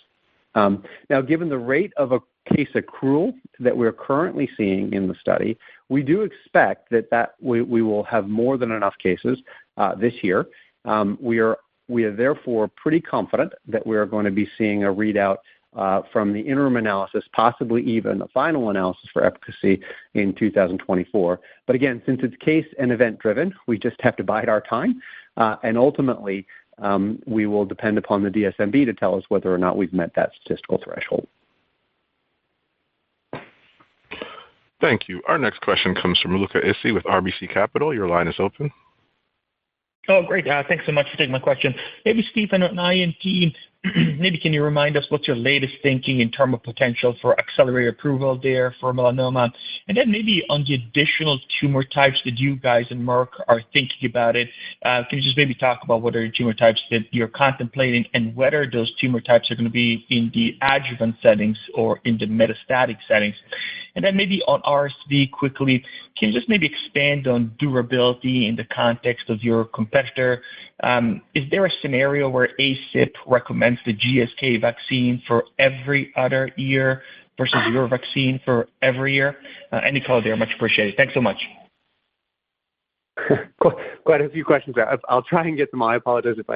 um, now, given the rate of a case accrual that we're currently seeing in the study, we do expect that we will have more than enough cases uh, this year. Um, we are therefore pretty confident that we are going to be seeing a readout Uh, from the interim analysis, possibly even the final analysis for efficacy in 2024. But Again, since it's case and event-driven, we just have to bide our time. Uh, and ultimately, um, we will depend upon the DSMB to tell us whether or not we've met that statistical threshold. Thank you. Our next question comes from Luca Issi with RBC Capital. Your line is open. Oh, great. Uh, thanks so much for taking my question. Maybe Stephen and I and team, *clears throat* maybe can you remind us what's your latest thinking in terms of potential for accelerated approval there for melanoma? And then maybe on the additional tumor types that you guys and Merck are thinking about it, uh, can you just maybe talk about what are the tumor types that you're contemplating and whether those tumor types are going to be in the adjuvant settings or in the metastatic settings? And then maybe on RSV quickly, can you just maybe expand on durability in the context of your competitor? Um, is there a scenario where ACIP recommends the GSK vaccine for every other year versus your vaccine for every year? Uh, any color there? Much appreciated. Thanks so much. *laughs* Quite a few questions. I'll try and get them. I apologize if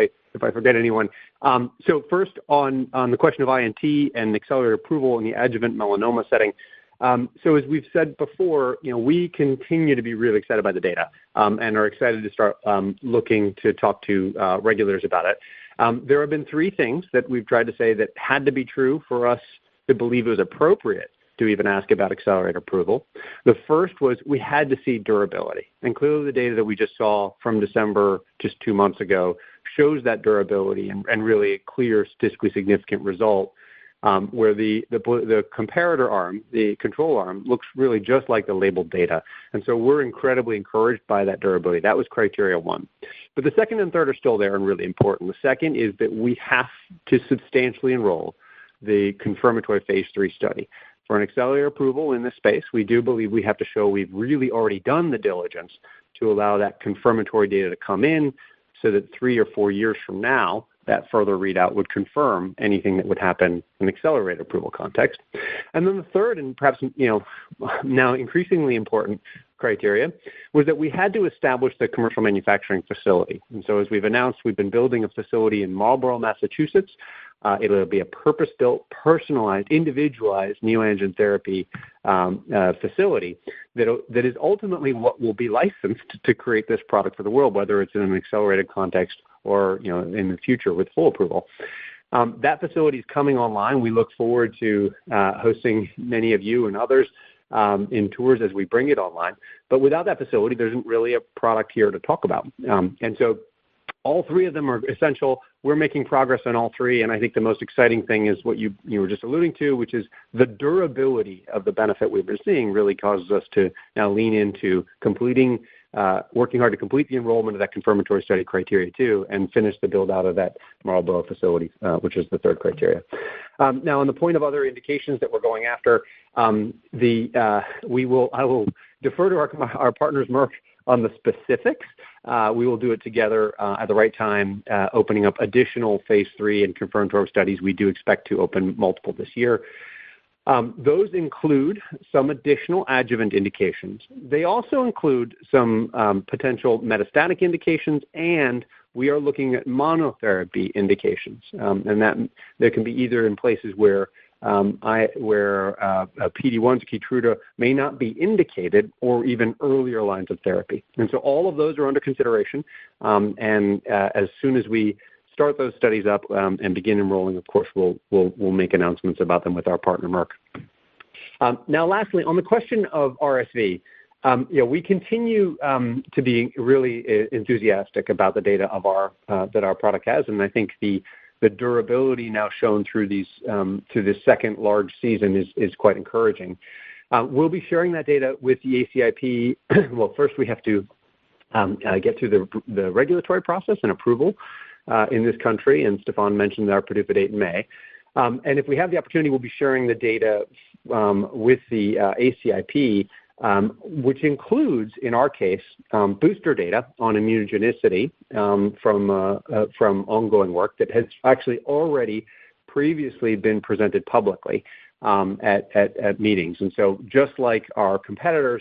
I forget anyone. Um, so first, on the question of INT and accelerated approval in the adjuvant melanoma setting, um, so as we've said before, we continue to be really excited by the data um, and are excited to start looking to talk to uh, regulators about it. Um, there have been three things that we've tried to say that had to be true for us to believe it was appropriate to even ask about accelerated approval. The first was we had to see durability. And clearly, the data that we just saw from December, just two months ago, shows that durability and really a clear statistically significant result Um, where the comparator arm, the control arm, looks really just like the labeled data. And so we're incredibly encouraged by that durability. That was criteria one. But the second and third are still there and really important. The second is that we have to substantially enroll the confirmatory phase III study. For an accelerated approval in this space, we do believe we have to show we've really already done the diligence to allow that confirmatory data to come in so that three or four years from now, that further readout would confirm anything that would happen in accelerated approval context. And then the third, and perhaps you know, now increasingly important criteria, was that we had to establish the commercial manufacturing facility. And so as we've announced, we've been building a facility in Marlborough, Massachusetts. Uh, it'll be a purpose-built, personalized, individualized neoantigen therapy um, uh, facility that is ultimately what will be licensed to create this product for the world, whether it's in an accelerated context or you know, in the future with full approval. Um, that facility is coming online. We look forward to uh, hosting many of you and others um, in tours as we bring it online. But without that facility, there isn't really a product here to talk about. Um, and so all three of them are essential. We're making progress on all three. And I think the most exciting thing is what you were just alluding to, which is the durability of the benefit we've been seeing really causes us to now lean into Uh, working hard to complete the enrollment of that confirmatory study criteria two and finish the build-out of that Marlborough facility, uh, which is the third criteria. Um, now, on the point of other indications that we're going after, um, uh, I will defer to our partners, Merck, on the specifics. We will do it together at the right time, opening up additional phase III and confirmatory studies. We do expect to open multiple this year. Um, those include some additional adjuvant indications. They also include some um, potential metastatic indications, and we are looking at monotherapy indications. Um, and that there can be either in places where um I where uh PD-1s, Keytruda, may not be indicated or even earlier lines of therapy. And so all of those are under consideration. And uh, as soon as we start those studies up um, and begin enrolling, of course, we'll make announcements about them with our partner, Merck. Um, now, lastly, on the question of RSV, um, we continue to be really uh, enthusiastic about the data uh, that our product has. And I think the durability now shown through this second large season is quite encouraging. Uh, we'll be sharing that data with the ACIP. *clears throat* Well, first, we have to get through the regulatory process and approval Uh, in this country. And Stéphane mentioned our PDUFA date in May. Um, and if we have the opportunity, we'll be sharing the data um, with the uh, ACIP, um, which includes, in our case, booster data on immunogenicity uh, from ongoing work that has actually already previously been presented publicly at meetings. And so just like our competitors,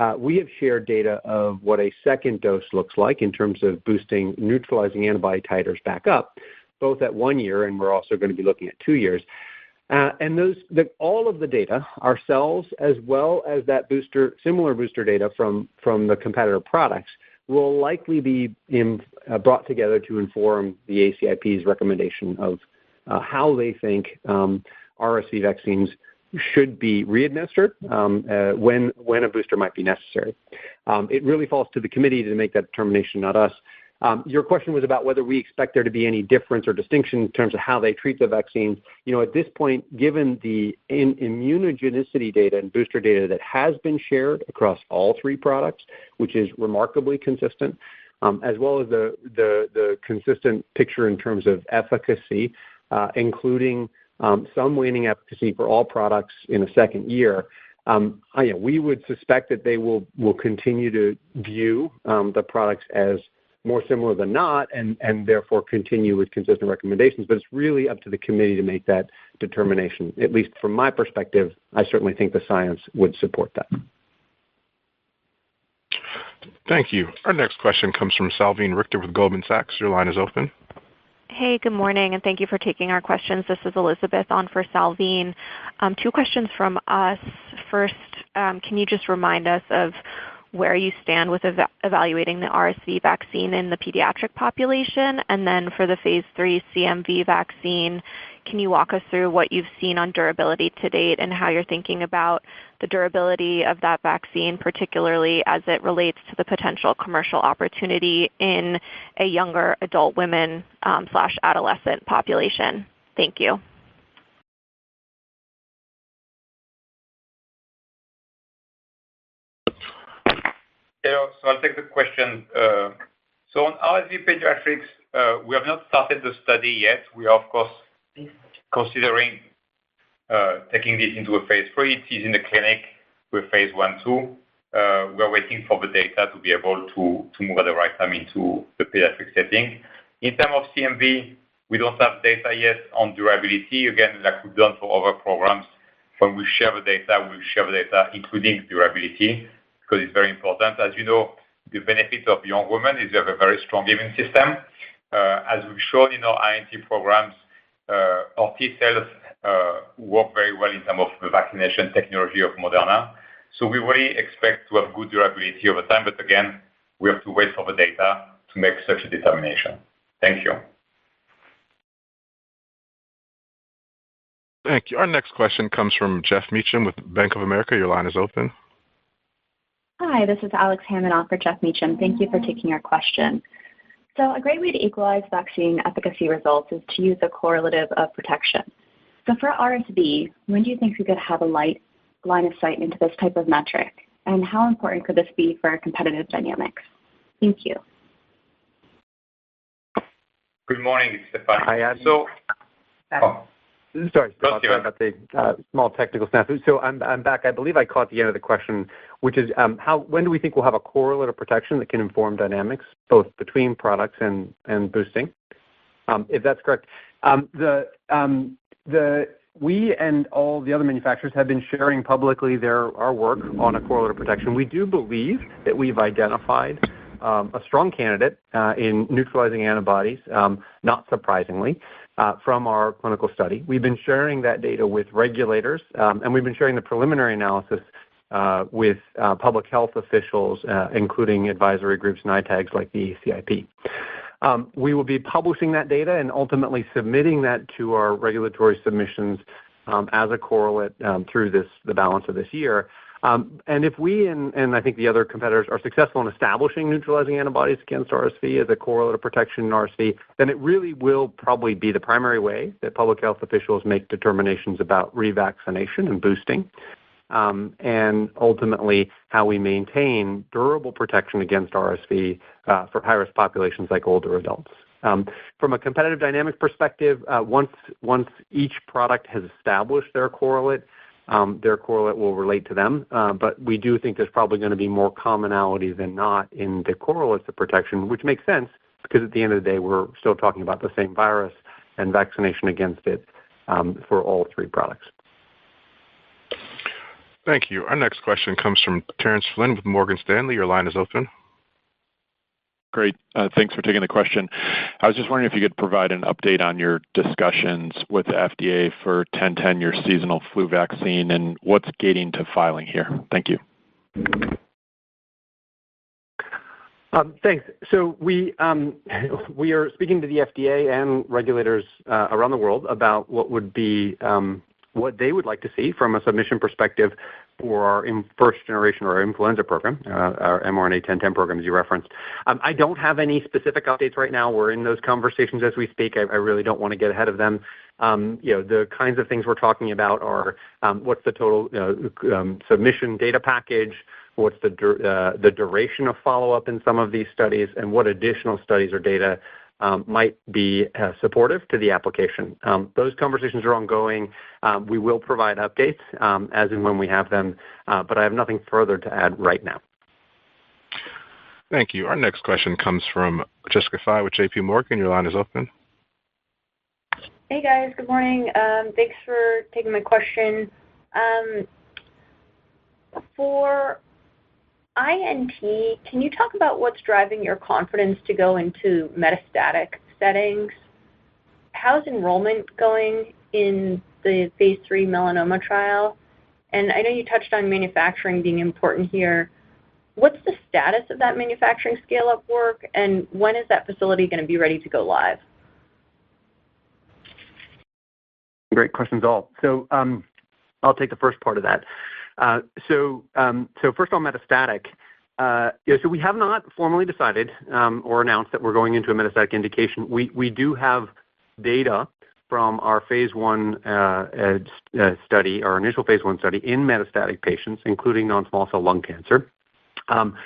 Uh, we have shared data of what a second dose looks like in terms of boosting neutralizing antibody titers back up, both at one year, and we're also going to be looking at two years. Uh, and all of the data, ourselves as well as that booster, similar booster data from the competitor products, will likely be uh, brought together to inform the ACIP's recommendation of how they think um, RSV vaccines should be readministered um, uh, when a booster might be necessary. Um, it really falls to the committee to make that determination, not us. Um, your question was about whether we expect there to be any difference or distinction in terms of how they treat the vaccines. You know, at this point, given the immunogenicity data and booster data that has been shared across all three products, which is remarkably consistent, as well as the consistent picture in terms of efficacy, uh, including Um, some waning efficacy for all products in a second year, um, we would suspect that they will continue to view um, the products as more similar than not and therefore continue with consistent recommendations. But it's really up to the committee to make that determination. At least from my perspective, I certainly think the science would support that. Thank you. Our next question comes from Salveen Richter with Goldman Sachs. Your line is open. Hey, good morning, and thank you for taking our questions. This is Elizabeth on for Salveen. Um, two questions from us. First, um, can you just remind us of where you stand with evaluating the RSV vaccine in the pediatric population? And then for the phase III CMV vaccine, can you walk us through what you've seen on durability to date and how you're thinking about the durability of that vaccine, particularly as it relates to the potential commercial opportunity in a younger adult women um, slash adolescent population? Thank you. So I'll take the question. Uh, so on RSV pediatrics, uh, we have not started the study yet. We are, of course, considering uh, taking this into a phase III. It is in the clinic with phase I/II. Uh, we are waiting for the data to be able to to move at the right time into the pediatric setting. In terms of CMV, we don't have data yet on durability. Again, like we've done for other programs, when we share the data, we'll share the data including durability because it's very important. As you know, the benefit of young women is they have a very strong immune system. Uh, as we've shown in our INT programs, Uh, our T cells uh, work very well in terms of the vaccination technology of Moderna. So we really expect to have good durability over time. But again, we have to wait for the data to make such a determination. Thank you. Thank you. Our next question comes from Geoff Meacham with Bank of America. Your line is open. Hi, this is Alex Hammond for Geoff Meacham. Thank you for taking our question. So a great way to equalize vaccine efficacy results is to use a correlative of protection. So for RSV, when do you think we could have a light line of sight into this type of metric? And how important could this be for competitive dynamics? Thank you. Good morning, Stéphane. Hi, Adam. So. Oh, Sorry. Sorry about the uh, small technical snafu. So I'm back. I believe I caught the end of the question, which is um, when do we think we'll have a correlate of protection that can inform dynamics both between products and boosting? Um, if that's correct. Um, we and all the other manufacturers have been sharing publicly our work on a correlate of protection. We do believe that we've identified a strong candidate uh, in neutralizing antibodies, not surprisingly, Uh, from our clinical study. We've been sharing that data with regulators, um, and we've been sharing the preliminary analysis uh, with uh, public health officials, including advisory groups and ITAGs like the ACIP. Um, we will be publishing that data and ultimately submitting that to our regulatory submissions um, as a correlate through the balance of this year. Um, and if we and I think the other competitors are successful in establishing neutralizing antibodies against RSV as a correlate of protection in RSV, then it really will probably be the primary way that public health officials make determinations about revaccination and boosting um, and ultimately how we maintain durable protection against RSV uh, for high-risk populations like older adults. Um, from a competitive dynamic perspective, uh, once each product has established their correlate, Um, their correlate will relate to them. Uh, but we do think there's probably going to be more commonality than not in the correlates of protection, which makes sense because at the end of the day, we're still talking about the same virus and vaccination against it um, for all three products. Thank you. Our next question comes from Terence Flynn with Morgan Stanley. Your line is open. Great. Uh, thanks for taking the question. I was just wondering if you could provide an update on your discussions with the FDA for 1010, your seasonal flu vaccine, and what's gating to filing here. Thank you. Um, thanks. So um, *laughs* we are speaking to the FDA and regulators uh, around the world about um, what they would like to see from a submission perspective for our first generation or our influenza program, uh, our mRNA-1010 program, as you referenced. Um, I don't have any specific updates right now. We're in those conversations as we speak. I really don't want to get ahead of them. Um, you know, The kinds of things we're talking about are um, what's the total submission data package, what's uh, the duration of follow-up in some of these studies, and what additional studies or data Um, might be uh, supportive to the application. Um, those conversations are ongoing. Um, we will provide updates as and when we have them, uh, but I have nothing further to add right now. Thank you. Our next question comes from Jessica Fye with JPMorgan. Your line is open. Hey, guys. Good morning. Thanks for taking my question. For INT, can you talk about what's driving your confidence to go into metastatic settings? How's enrollment going in the phase III melanoma trial? And I know you touched on manufacturing being important here. What's the status of that manufacturing scale-up work, and when is that facility going to be ready to go live? Great questions all. So um, I'll take the first part of that. Uh, um, so first on metastatic, uh, so we have not formally decided um, or announced that we're going into a metastatic indication. We do have data from our phase I uh, study, our initial phase I study in metastatic patients, including non-small cell lung cancer. Um,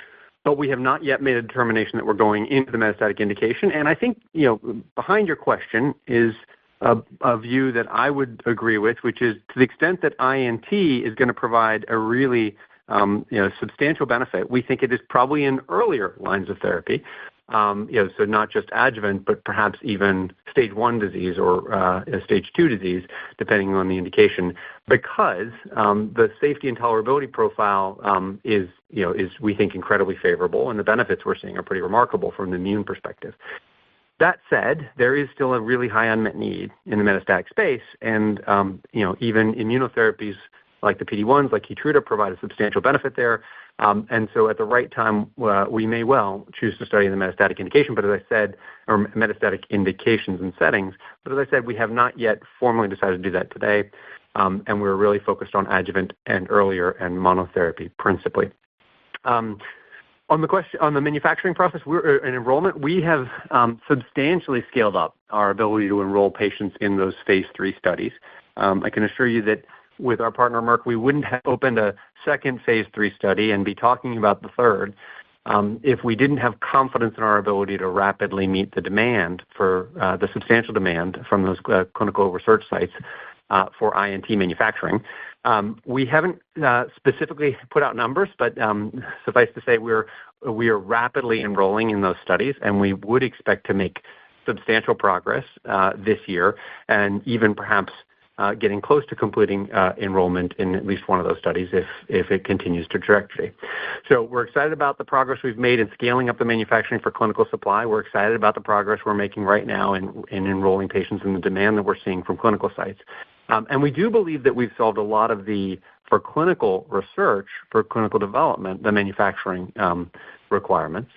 but we have not yet made a determination that we're going into the metastatic indication. And I think you know behind your question is a view that I would agree with, which is to the extent that INT is going to provide a really um, substantial benefit, we think it is probably in earlier lines of therapy, um, so not just adjuvant, but perhaps even stage one disease or uh, stage two disease, depending on the indication, because um, the safety and tolerability profile is, we think, incredibly favorable, and the benefits we're seeing are pretty remarkable from the immune perspective. That said, there is still a really high unmet need in the metastatic space, and um, even immunotherapies like the PD-1s, like Keytruda, provide a substantial benefit there. Um, and so at the right time, uh, we may well choose to study the metastatic indication, but as I said, or metastatic indications and settings. But as I said, we have not yet formally decided to do that today, um, and we're really focused on adjuvant and earlier and monotherapy principally. On the question on the manufacturing process and uh, enrollment, we have um, substantially scaled up our ability to enroll patients in those phase III studies. Um, I can assure you that with our partner, Merck, we wouldn't have opened a second phase III study and be talking about the third um, if we didn't have confidence in our ability to rapidly meet the demand for uh, the substantial demand from those uh, clinical research sites for INT manufacturing. Um, we haven't uh, specifically put out numbers, but um, suffice to say, we are rapidly enrolling in those studies, and we would expect to make substantial progress uh, this year and even perhaps uh, getting close to completing enrollment in at least one of those studies if it continues to trajectory. So we're excited about the progress we've made in scaling up the manufacturing for clinical supply. We're excited about the progress we're making right now in enrolling patients and the demand that we're seeing from clinical sites. Um, and we do believe that we've solved a lot of the, for clinical research, for clinical development, the manufacturing um, requirements.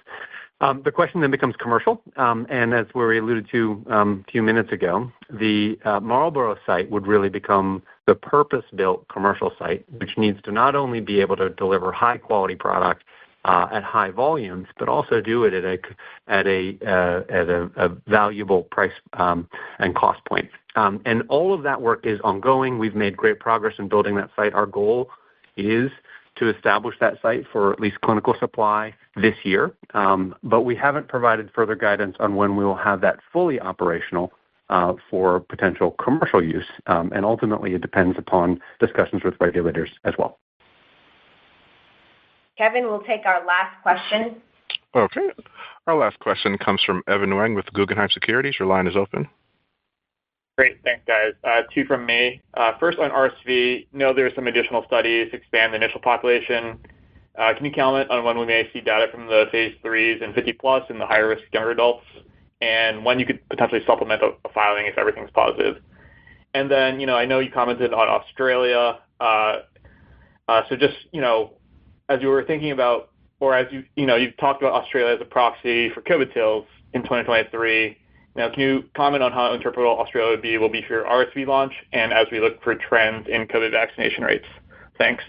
Um, the question then becomes commercial. And as we alluded to a few minutes ago, the uh, Marlborough site would really become the purpose-built commercial site, which needs to not only be able to deliver high-quality product uh, at high volumes, but also do it at a uh, valuable price and cost point. Um, and all of that work is ongoing. We've made great progress in building that site. Our goal is to establish that site for at least clinical supply this year, um, but we haven't provided further guidance on when we will have that fully operational uh, for potential commercial use. Um, and ultimately, it depends upon discussions with regulators as well. Kevin, we'll take our last question. Okay. Our last question comes from Evan Wang with Guggenheim Securities. Your line is open. Great. Thanks, guys. Uh, two from me. Uh, first, on RSV, know there are some additional studies to expand the initial population. Uh, can you comment on when we may see data from the phase IIIs in 50+ and the higher-risk younger adults, and when you could potentially supplement a filing if everything's positive? And then you know, I know you commented on Australia. So just you know, as you were thinking about or as you you know, you've talked about Australia as a proxy for COVID sales in 2023, now, can you comment on how interpretable Australia will be for your RSV launch and as we look for trends in COVID vaccination rates? Thanks.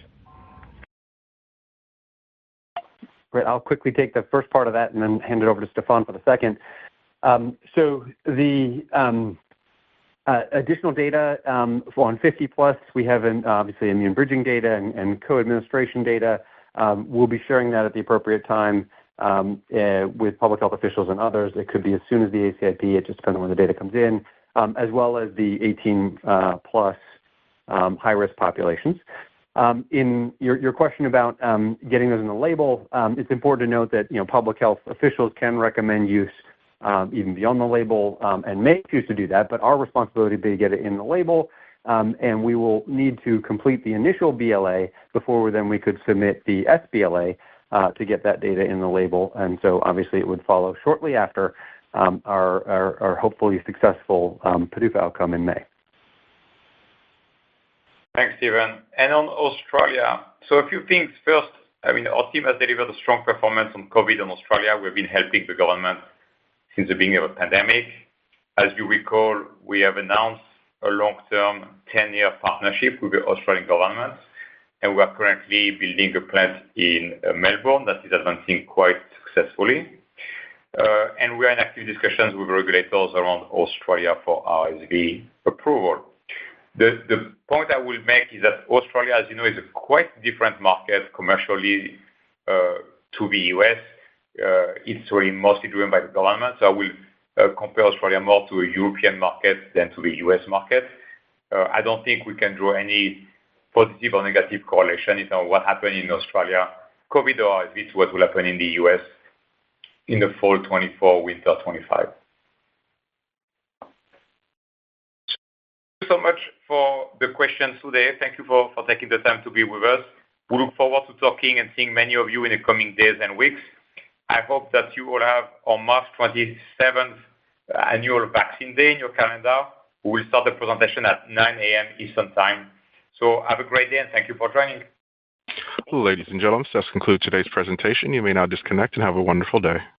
Great. I'll quickly take the first part of that and then hand it over to Stéphane for the second. Um, so, The um, uh, additional data um, on 50+, we have obviously immune bridging data and co-administration data. We'll be sharing that at the appropriate time. Um, eh, with public health officials and others. It could be as soon as the ACIP, it just depends on when the data comes in, um, as well as the 18+ uh, um, high-risk populations. In your question about getting those in the label, it's important to note that, public health officials can recommend use even beyond the label and may choose to do that, but our responsibility will be to get it in the label. And we will need to complete the initial BLA before then we could submit the sBLA Uh, to get that data in the label. And so obviously it would follow shortly after um, our hopefully successful um, PDUFA outcome in May. Thanks, Stephen. And on Australia, so a few things. First, I mean, our team has delivered a strong performance on COVID in Australia. We've been helping the government since the beginning of the pandemic. As you recall, we have announced a long-term 10-year partnership with the Australian government, and we are currently building a plant in uh, Melbourne that is advancing quite successfully. Uh, and we are in active discussions with regulators around Australia for RSV approval. The point I will make is that Australia, as you know, is a quite different market commercially uh, to the U.S. It's really mostly driven by the government. So I will compare Australia more to a European market than to the U.S. market. I don't think we can draw any positive or negative correlation in what happened in Australia, COVID or RSV, to what will happen in the U.S. in the fall 2024, winter 2025. So much for the questions today. Thank you for taking the time to be with us. We look forward to talking and seeing many of you in the coming days and weeks. I hope that you all have on March 27th annual Vaccine Day in your calendar. We will start the presentation at 9:00 A.M. Eastern Time. So have a great day, and thank you for joining. Ladies and gentlemen, this concludes today's presentation. You may now disconnect and have a wonderful day.